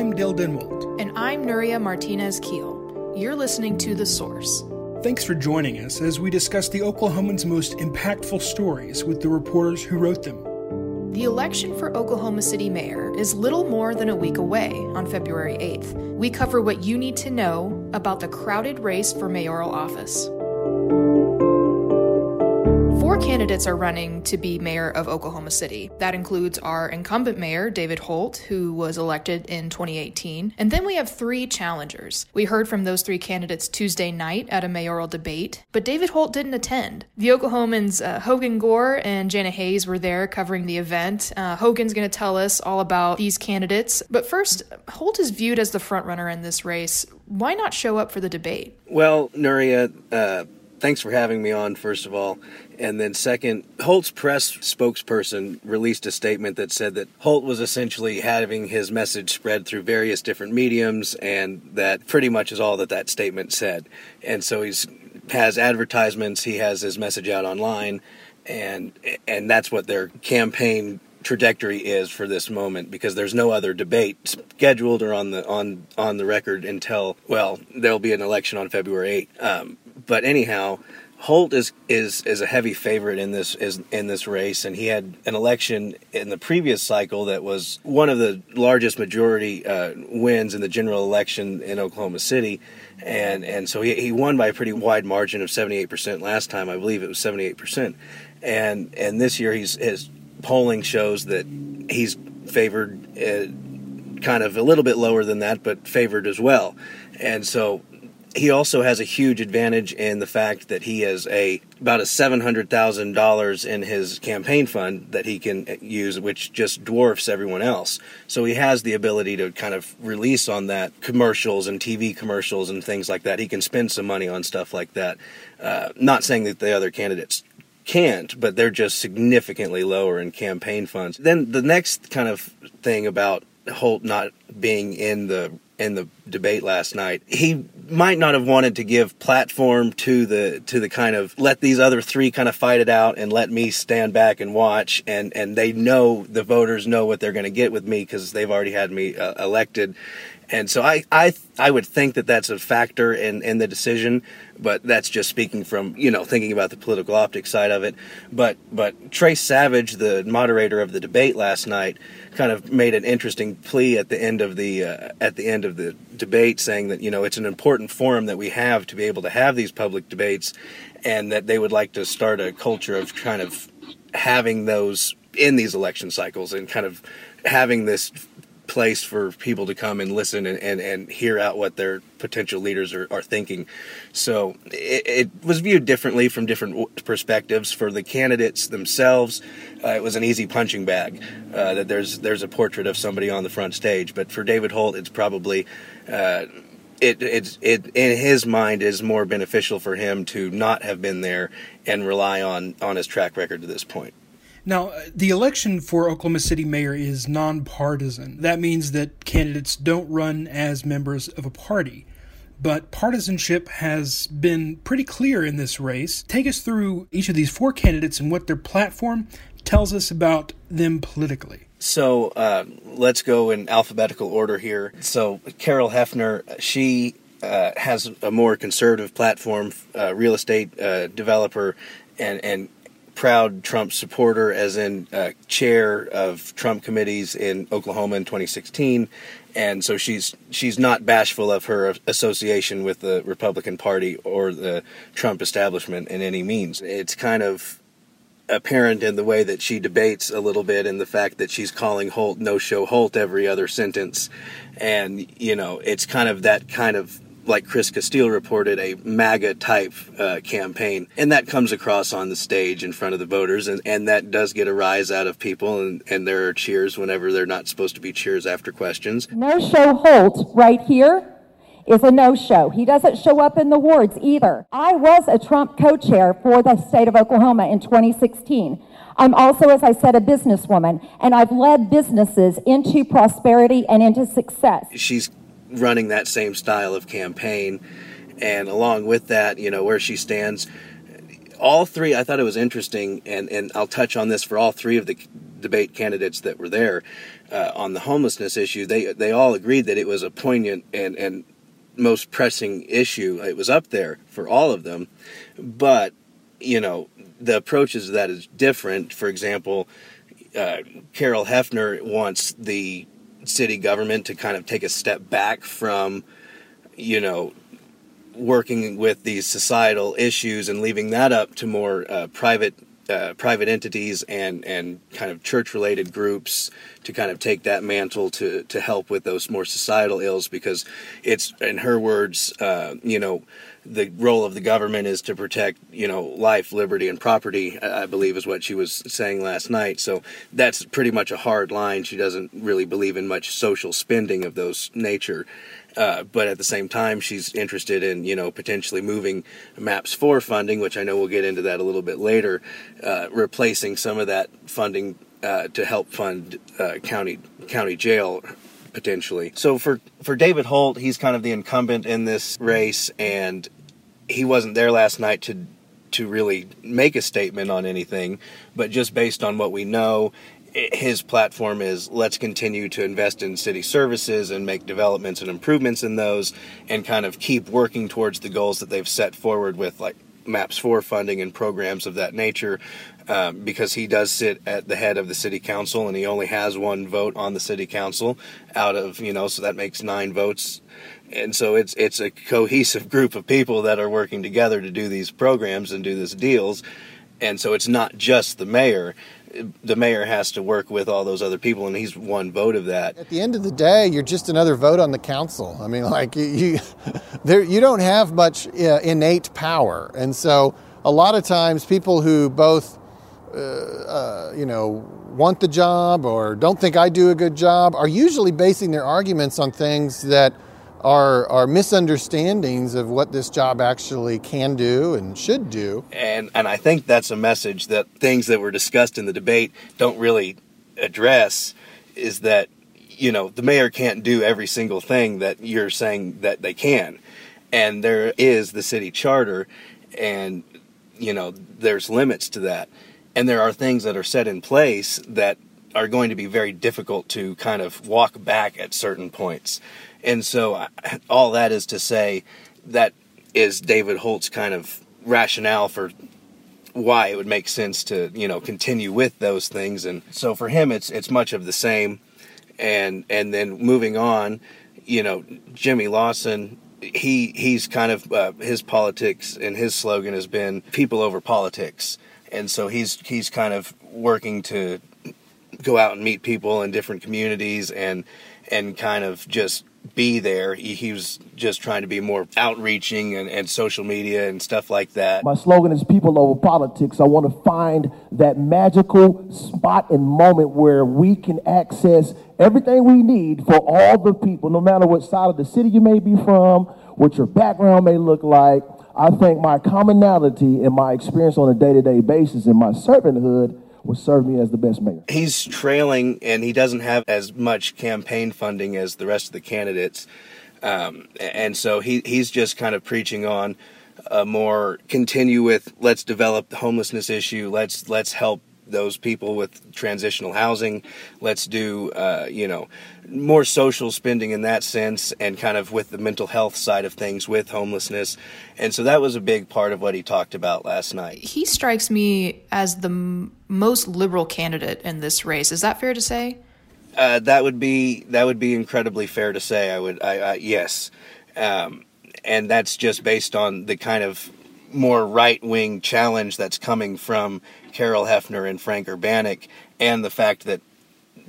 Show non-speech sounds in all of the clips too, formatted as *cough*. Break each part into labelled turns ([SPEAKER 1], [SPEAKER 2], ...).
[SPEAKER 1] I'm Dale Denwalt.
[SPEAKER 2] And I'm Nuria Martinez Keel. You're listening to The Source.
[SPEAKER 1] Thanks for joining us as we discuss the Oklahoman's most impactful stories with the reporters who wrote them.
[SPEAKER 2] The election for Oklahoma City mayor is little more than a week away on February 8th. We cover what you need to know about the crowded race for mayoral office. Four candidates are running to be mayor of Oklahoma City. That includes our incumbent mayor, David Holt, who was elected in 2018. And then we have three challengers. We heard from those three candidates Tuesday night at a mayoral debate, but David Holt didn't attend. The Oklahoman's, uh, Hogan Gore and Jana Hayes, were there covering the event. Uh, Hogan's going to tell us all about these candidates. But first, Holt is viewed as the frontrunner in this race. Why not show up for the debate?
[SPEAKER 3] Well, Nuria, uh, thanks for having me on, first of all. And then, second, Holt's press spokesperson released a statement that said that Holt was essentially having his message spread through various different mediums, and that pretty much is all that that statement said. And so he's has advertisements, he has his message out online, and and that's what their campaign trajectory is for this moment because there's no other debate scheduled or on the on on the record until well there'll be an election on February 8. Um, but anyhow, Holt is is is a heavy favorite in this is in this race, and he had an election in the previous cycle that was one of the largest majority uh, wins in the general election in Oklahoma City, and and so he, he won by a pretty wide margin of seventy eight percent last time. I believe it was seventy eight percent, and and this year he's his polling shows that he's favored. Uh, kind of a little bit lower than that, but favored as well. And so he also has a huge advantage in the fact that he has a about a seven hundred thousand dollars in his campaign fund that he can use, which just dwarfs everyone else. So he has the ability to kind of release on that commercials and TV commercials and things like that. He can spend some money on stuff like that. Uh, not saying that the other candidates can't, but they're just significantly lower in campaign funds. Then the next kind of thing about Holt not being in the in the debate last night. He might not have wanted to give platform to the to the kind of let these other three kind of fight it out and let me stand back and watch and and they know the voters know what they're going to get with me because they've already had me uh, elected and so I, I I would think that that's a factor in, in the decision, but that's just speaking from you know thinking about the political optics side of it. But but Trace Savage, the moderator of the debate last night, kind of made an interesting plea at the end of the uh, at the end of the debate, saying that you know it's an important forum that we have to be able to have these public debates, and that they would like to start a culture of kind of having those in these election cycles and kind of having this place for people to come and listen and, and, and hear out what their potential leaders are, are thinking. So it, it, was viewed differently from different perspectives. For the candidates themselves, uh, it was an easy punching bag. Uh, that there's there's a portrait of somebody on the front stage, but for David Holt, it's probably. Uh, it, it, it, in his mind, is more beneficial for him to not have been there and rely on, on his track record to this point.
[SPEAKER 1] Now, the election for Oklahoma City mayor is nonpartisan. That means that candidates don't run as members of a party. But partisanship has been pretty clear in this race. Take us through each of these four candidates and what their platform tells us about them politically.
[SPEAKER 3] So uh, let's go in alphabetical order here. So Carol Hefner, she uh, has a more conservative platform, uh, real estate uh, developer, and and proud Trump supporter, as in uh, chair of Trump committees in Oklahoma in 2016, and so she's she's not bashful of her association with the Republican Party or the Trump establishment in any means. It's kind of apparent in the way that she debates a little bit, in the fact that she's calling Holt "no show Holt" every other sentence, and you know it's kind of that kind of like Chris Casteel reported, a MAGA type uh, campaign. And that comes across on the stage in front of the voters, and, and that does get a rise out of people, and, and there are cheers whenever they're not supposed to be cheers after questions.
[SPEAKER 4] No show Holt right here is a no show. He doesn't show up in the wards either. I was a Trump co chair for the state of Oklahoma in 2016. I'm also, as I said, a businesswoman, and I've led businesses into prosperity and into success.
[SPEAKER 3] She's running that same style of campaign. And along with that, you know, where she stands, all three, I thought it was interesting, and, and I'll touch on this for all three of the debate candidates that were there uh, on the homelessness issue, they they all agreed that it was a poignant and and most pressing issue. It was up there for all of them, but you know the approaches to that is different. For example, uh, Carol Hefner wants the city government to kind of take a step back from, you know, working with these societal issues and leaving that up to more uh, private uh, private entities and and kind of church related groups to kind of take that mantle to to help with those more societal ills because it's in her words uh, you know the role of the government is to protect, you know, life, liberty, and property. I believe is what she was saying last night. So that's pretty much a hard line. She doesn't really believe in much social spending of those nature. Uh, but at the same time, she's interested in you know potentially moving MAPS four funding, which I know we'll get into that a little bit later, uh, replacing some of that funding uh, to help fund uh, county county jail potentially. So for for David Holt, he's kind of the incumbent in this race, and he wasn't there last night to to really make a statement on anything, but just based on what we know. His platform is let's continue to invest in city services and make developments and improvements in those, and kind of keep working towards the goals that they've set forward with like MAPS 4 funding and programs of that nature um, because he does sit at the head of the city council and he only has one vote on the city council out of, you know, so that makes nine votes. And so it's it's a cohesive *laughs* group of people that are working together to do these programs and do these deals. And so it's not just the mayor the mayor has to work with all those other people, and he's one vote of that.
[SPEAKER 5] At the end of the day, you're just another vote on the council. I mean, *laughs* like you, there, you don't have much uh, innate power, and so a lot of times people who both, uh, uh, you know, want the job or don't think I do a good job are usually basing their arguments on things that are, are misunderstandings of what this job actually can do and should do.
[SPEAKER 3] And and I think that's a message that things that were discussed in the debate don't really address is that you know the mayor can't do every single thing that you're saying that they can. And there is the city charter and you know there's limits to that. And there are things that are set in place that are going to be very difficult to kind of walk back at certain points. And so, all that is to say, that is David Holt's kind of rationale for why it would make sense to you know continue with those things. And so for him, it's it's much of the same. And and then moving on, you know, Jimmy Lawson. He he's kind of uh, his politics and his slogan has been people over politics, and so he's he's kind of working to go out and meet people in different communities and and kind of just be there. He, he, was just trying to be more outreaching and, and, social media and stuff like that.
[SPEAKER 6] My slogan is people over politics. I want to find that magical spot and moment where we can access everything we need for all the people, no matter what side of the city you may be from, what your background may look like. I think my commonality and my experience on a day to day basis in my servanthood would serve me as the best mayor.
[SPEAKER 3] He's trailing, and he doesn't have as much campaign funding as the rest of the candidates, um, and so he he's just kind of preaching on a more continue with let's develop the homelessness issue. Let's let's help those people with transitional housing. Let's do, uh, you know, more social spending in that sense and kind of with the mental health side of things with homelessness. And so that was a big part of what he talked about last night.
[SPEAKER 2] He strikes me as the m- most liberal candidate in this race. Is that fair to say?
[SPEAKER 3] Uh, that would be that would be incredibly fair to say. I would, I, I yes, um, and that's just based on the kind of more right wing challenge that's coming from Carol Hefner and Frank Urbaniak, and the fact that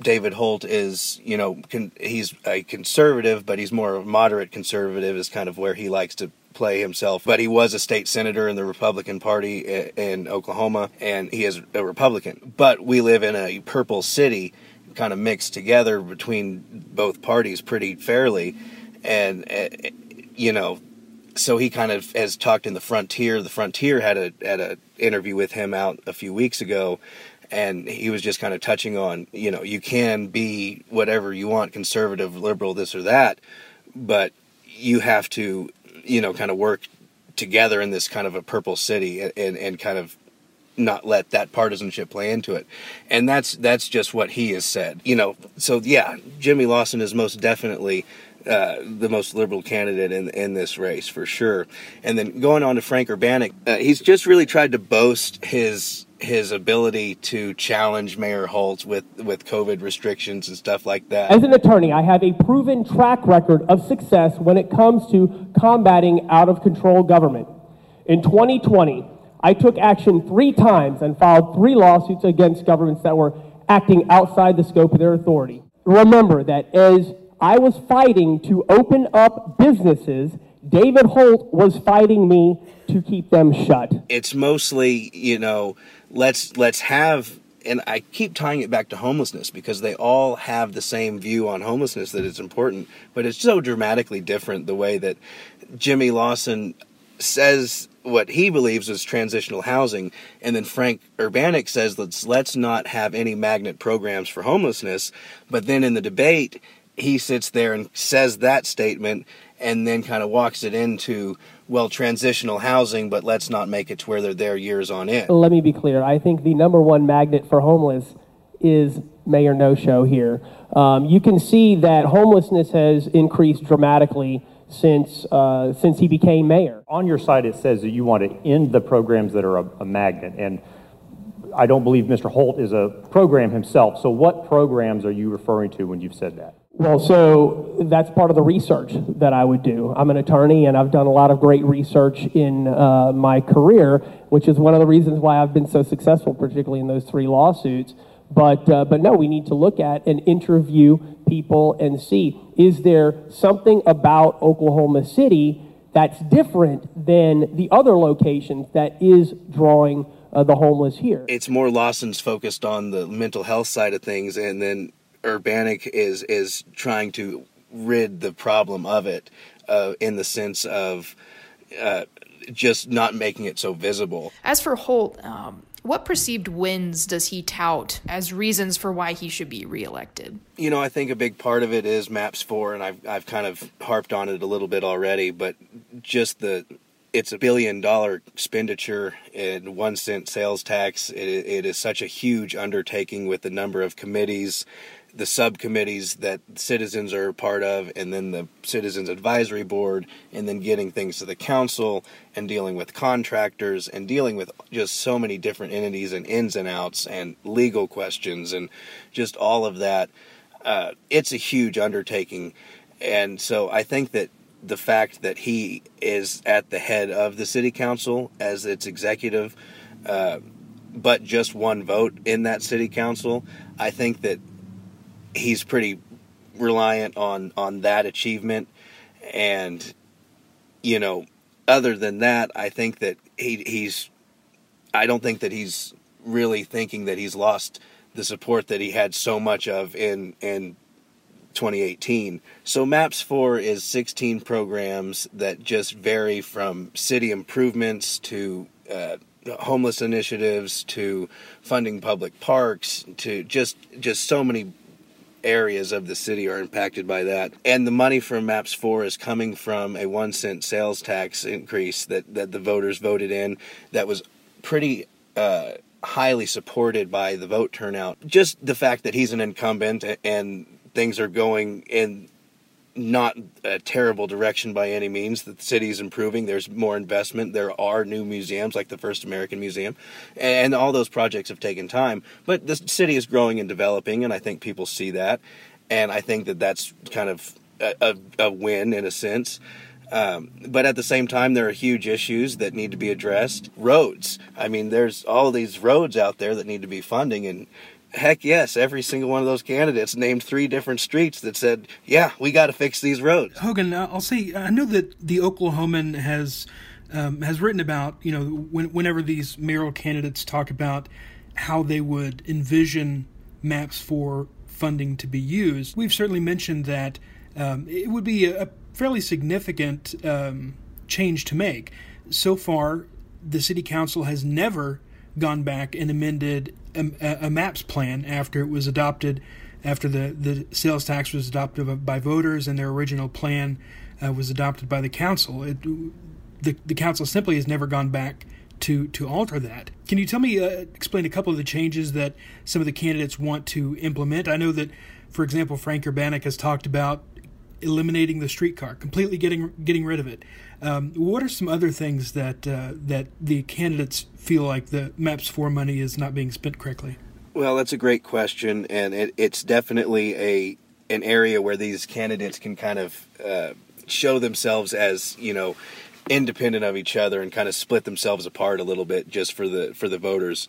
[SPEAKER 3] David Holt is, you know, con- he's a conservative, but he's more of a moderate conservative, is kind of where he likes to play himself. But he was a state senator in the Republican Party in Oklahoma, and he is a Republican. But we live in a purple city, kind of mixed together between both parties pretty fairly. And, uh, you know, so he kind of has talked in the Frontier. The Frontier had a had a interview with him out a few weeks ago, and he was just kind of touching on you know you can be whatever you want, conservative, liberal, this or that, but you have to you know kind of work together in this kind of a purple city and and, and kind of not let that partisanship play into it. And that's that's just what he has said. You know, so yeah, Jimmy Lawson is most definitely uh, the most liberal candidate in in this race for sure. And then going on to Frank Urbaniak, uh, he's just really tried to boast his his ability to challenge Mayor Holt's with with COVID restrictions and stuff like that.
[SPEAKER 7] As an attorney, I have a proven track record of success when it comes to combating out of control government. In 2020, I took action three times and filed three lawsuits against governments that were acting outside the scope of their authority. Remember that as I was fighting to open up businesses, David Holt was fighting me to keep them shut.
[SPEAKER 3] It's mostly, you know, let's let's have and I keep tying it back to homelessness because they all have the same view on homelessness that it's important, but it's so dramatically different the way that Jimmy Lawson says what he believes is transitional housing, and then Frank Urbaniak says let's let's not have any magnet programs for homelessness. But then in the debate, he sits there and says that statement, and then kind of walks it into well transitional housing, but let's not make it to where they're there years on end.
[SPEAKER 7] Let me be clear. I think the number one magnet for homeless is Mayor No Show here. Um, you can see that homelessness has increased dramatically since uh, since he became mayor.
[SPEAKER 8] On your site, it says that you want to end the programs that are a, a magnet, and I don't believe Mr. Holt is a program himself. So, what programs are you referring to when you've said that?
[SPEAKER 7] Well, so that's part of the research that I would do. I'm an attorney and I've done a lot of great research in uh, my career, which is one of the reasons why I've been so successful, particularly in those three lawsuits. But, uh, but no, we need to look at and interview people and see is there something about Oklahoma City that's different than the other locations that is drawing uh, the homeless here?
[SPEAKER 3] It's more Lawson's focused on the mental health side of things, and then Urbaniak is is trying to rid the problem of it uh, in the sense of uh, just not making it so visible.
[SPEAKER 2] As for Holt, um, what perceived wins does he tout as reasons for why he should be reelected?
[SPEAKER 3] You know, I think a big part of it is Maps 4, and I've, I've kind of harped on it a little bit already, but just the it's a billion dollar expenditure and one cent sales tax. It, it is such a huge undertaking with the number of committees the subcommittees that citizens are part of, and then the citizens advisory board, and then getting things to the council, and dealing with contractors, and dealing with just so many different entities and ins and outs, and legal questions, and just all of that. Uh, it's a huge undertaking, and so I think that the fact that he is at the head of the city council as its executive, uh, but just one vote in that city council, I think that he's pretty reliant on on that achievement. And you know other than that i think that he he's i don't think that he's really thinking that he's lost the support that he had so much of in in 2018 so maps 4 is 16 programs that just vary from city improvements to uh, homeless initiatives to funding public parks to just just so many areas of the city are impacted by that. And the money from MAPS 4 is coming from a one cent sales tax increase that, that the voters voted in that was pretty uh, highly supported by the vote turnout. Just the fact that he's an incumbent and things are going in not a terrible direction by any means. The city is improving. There's more investment. There are new museums like the First American Museum, and all those projects have taken time. But the city is growing and developing, and I think people see that, and I think that that's kind of a, a, a win in a sense. Um, but at the same time, there are huge issues that need to be addressed. Roads. I mean, there's all these roads out there that need to be funding, and Heck yes, every single one of those candidates named three different streets that said, "Yeah, we got to fix these roads."
[SPEAKER 1] Hogan, I'll say I know that the Oklahoman has um, has written about you know when, whenever these mayoral candidates talk about how they would envision MAPS 4 funding to be used. We've certainly mentioned that um, it would be a, fairly significant um, change to make. So far, the city council has never gone back and amended a, a, MAPS plan after it was adopted, after the, the sales tax was adopted by voters and their original plan uh, was adopted by the council. It, the, the council simply has never gone back to to alter that. Can you tell me, uh, explain a couple of the changes that some of the candidates want to implement? I know that, for example, Frank Urbaniak has talked about eliminating the streetcar, completely getting getting rid of it. Um, what are some other things that uh, that the candidates feel like the MAPS four money is not being spent correctly?
[SPEAKER 3] Well, that's a great question, and it, it's definitely a an area where these candidates can kind of uh, show themselves as you know independent of each other and kind of split themselves apart a little bit just for the for the voters.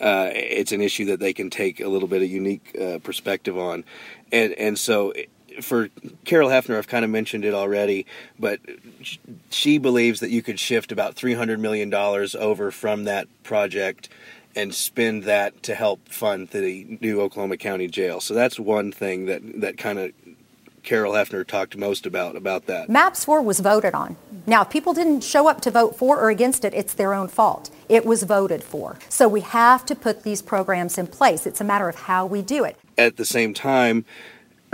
[SPEAKER 3] Uh, it's an issue that they can take a little bit of unique uh, perspective on, and and so for Carol Hefner, I've kind of mentioned it already, but she believes that you could shift about $300 million over from that project and spend that to help fund the new Oklahoma County Jail. So that's one thing that, that kind of Carol Hefner talked most about about that.
[SPEAKER 9] MAPS 4 was voted on. Now, if people didn't show up to vote for or against it, it's their own fault. It was voted for. So we have to put these programs in place. It's a matter of how we do it.
[SPEAKER 3] At the same time,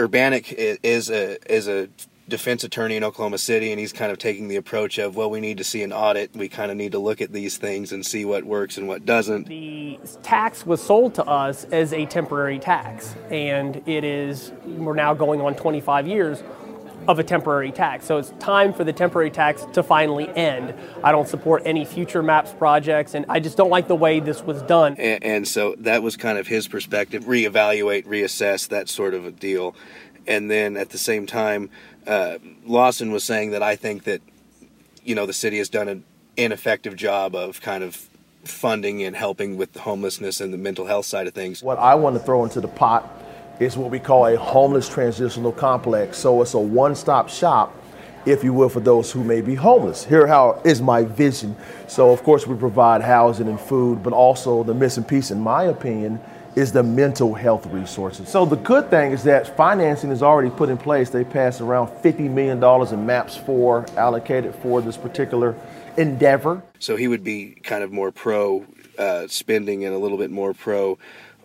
[SPEAKER 3] Urbaniak is a is a defense attorney in Oklahoma City, and he's kind of taking the approach of, well, we need to see an audit. We kind of need to look at these things and see what works and what doesn't.
[SPEAKER 7] The tax was sold to us as a temporary tax, and it is, we're now going on 25 years of a temporary tax. So it's time for the temporary tax to finally end. I don't support any future MAPS projects, and I just don't like the way this was done.
[SPEAKER 3] And, and so that was kind of his perspective reevaluate, reassess, that sort of a deal. And then at the same time, uh, Lawson was saying that I think that, you know, the city has done an ineffective job of kind of funding and helping with the homelessness and the mental health side of things.
[SPEAKER 6] What I want to throw into the pot is what we call a homeless transitional complex. So it's a one stop shop, if you will, for those who may be homeless. Here how is my vision. So of course we provide housing and food, but also the missing piece, in my opinion, is the mental health resources. So the good thing is that financing is already put in place. They passed around $50 million in MAPS 4 allocated for this particular endeavor.
[SPEAKER 3] So he would be kind of more pro uh, spending and a little bit more pro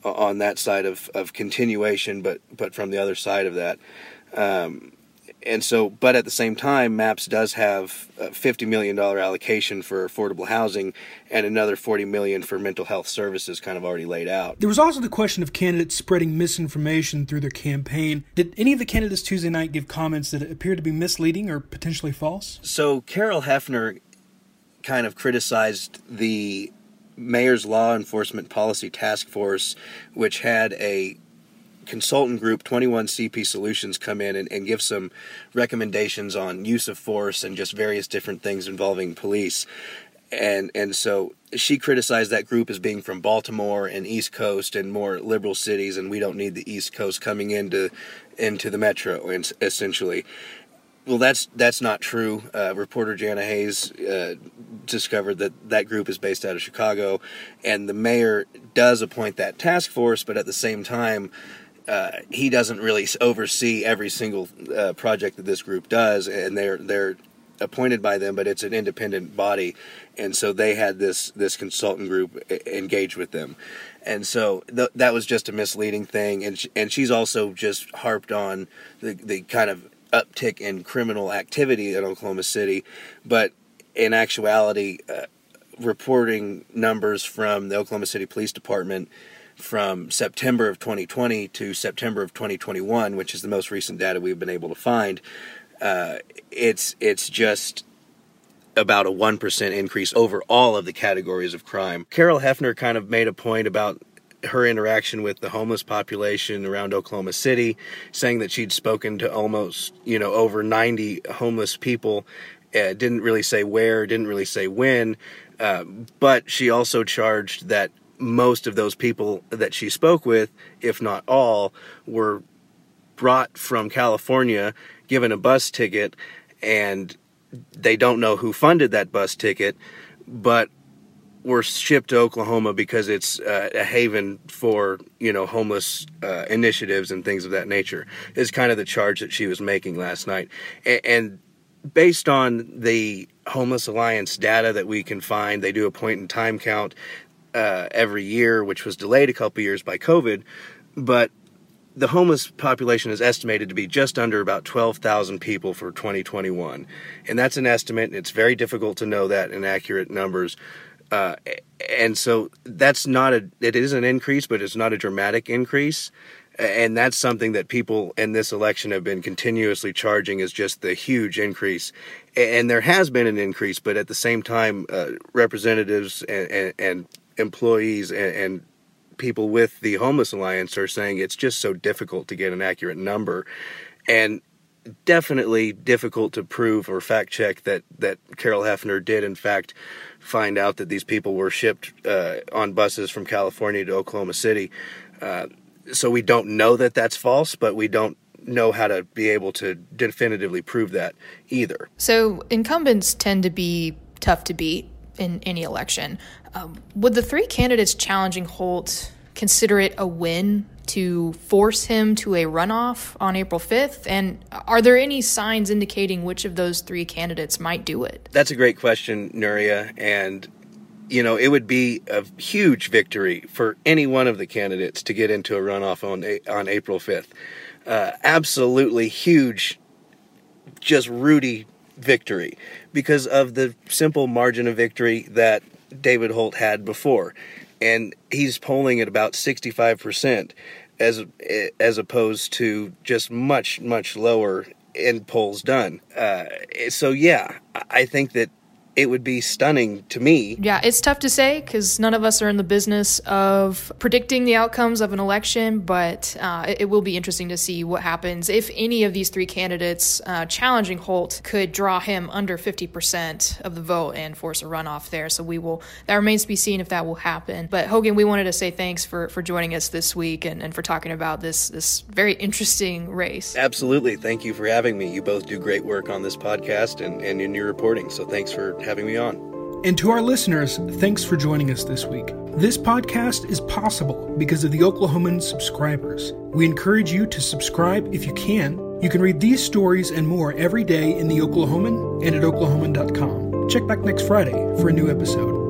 [SPEAKER 3] on that side of, of continuation, but but from the other side of that. Um, and so, but at the same time, MAPS does have a $50 million allocation for affordable housing and another 40 million for mental health services kind of already laid out.
[SPEAKER 1] There was also the question of candidates spreading misinformation through their campaign. Did any of the candidates Tuesday night give comments that appeared to be misleading or potentially false?
[SPEAKER 3] So, Carol Hefner kind of criticized the mayor's law enforcement policy task force, which had a consultant group 21CP Solutions come in and, and, give some recommendations on use of force and just various different things involving police and and so she criticized that group as being from baltimore and east coast and more liberal cities and we don't need the east coast coming into into the metro essentially well, that's that's not true. Uh, reporter Jana Hayes uh, discovered that that group is based out of Chicago, and the mayor does appoint that task force, but at the same time, uh, he doesn't really oversee every single uh, project that this group does, and they're they're appointed by them, but it's an independent body, and so they had this this consultant group engage with them, and so th- that was just a misleading thing, and sh- and she's also just harped on the the kind of uptick in criminal activity in Oklahoma City, but in actuality, uh, reporting numbers from the Oklahoma City Police Department from September of 2020 to September of 2021, which is the most recent data we've been able to find, uh, it's it's just about a 1% increase over all of the categories of crime. Carol Hefner kind of made a point about her interaction with the homeless population around Oklahoma City, saying that she'd spoken to almost, you know, over 90 homeless people. Uh, didn't really say where, didn't really say when, uh, but she also charged that most of those people that she spoke with, if not all, were brought from California, given a bus ticket, and they don't know who funded that bus ticket, but were shipped to Oklahoma because it's uh, a haven for you know homeless uh, initiatives and things of that nature. Is kind of the charge that she was making last night, and, and based on the Homeless Alliance data that we can find, they do a point in time count uh, every year, which was delayed a couple years by COVID, but the homeless population is estimated to be just under about 12,000 people for 2021. And that's an estimate, and it's very difficult to know that in accurate numbers Uh, and so that's not a, it is an increase, but it's not a dramatic increase. And that's something that people in this election have been continuously charging as just the huge increase. And there has been an increase, but at the same time, uh, representatives and, and, and employees and, and people with the Homeless Alliance are saying it's just so difficult to get an accurate number. And definitely difficult to prove or fact check that, that Carol Hefner did, in fact, find out that these people were shipped uh, on buses from California to Oklahoma City. Uh, so we don't know that that's false, but we don't know how to be able to definitively prove that either.
[SPEAKER 2] So incumbents tend to be tough to beat in any election. Um, would the three candidates challenging Holt consider it a win to force him to a runoff on April 5th? And are there any signs indicating which of those three candidates might do it?
[SPEAKER 3] That's a great question, Nuria. And, you know, it would be a huge victory for any one of the candidates to get into a runoff on, on April 5th. Uh, absolutely huge, just Rudy victory because of the simple margin of victory that David Holt had before. And he's polling at about 65% as as opposed to just much much lower in polls done. Uh, so yeah, I think that it would be stunning to me.
[SPEAKER 2] Yeah, it's tough to say because none of us are in the business of predicting the outcomes of an election, but uh, it, it, will be interesting to see what happens if any of these three candidates uh, challenging Holt could draw him under 50% of the vote and force a runoff there. So we will, that remains to be seen if that will happen. But Hogan, we wanted to say thanks for, for joining us this week and, and for talking about this, this very interesting race.
[SPEAKER 3] Absolutely. Thank you for having me. You both do great work on this podcast and, and in your reporting. So thanks for having me on.
[SPEAKER 1] And to our listeners, thanks for joining us this week. This podcast is possible because of the Oklahoman subscribers. We encourage you to subscribe if you can. You can read these stories and more every day in the Oklahoman and at oklahoman.com. Check back next Friday for a new episode.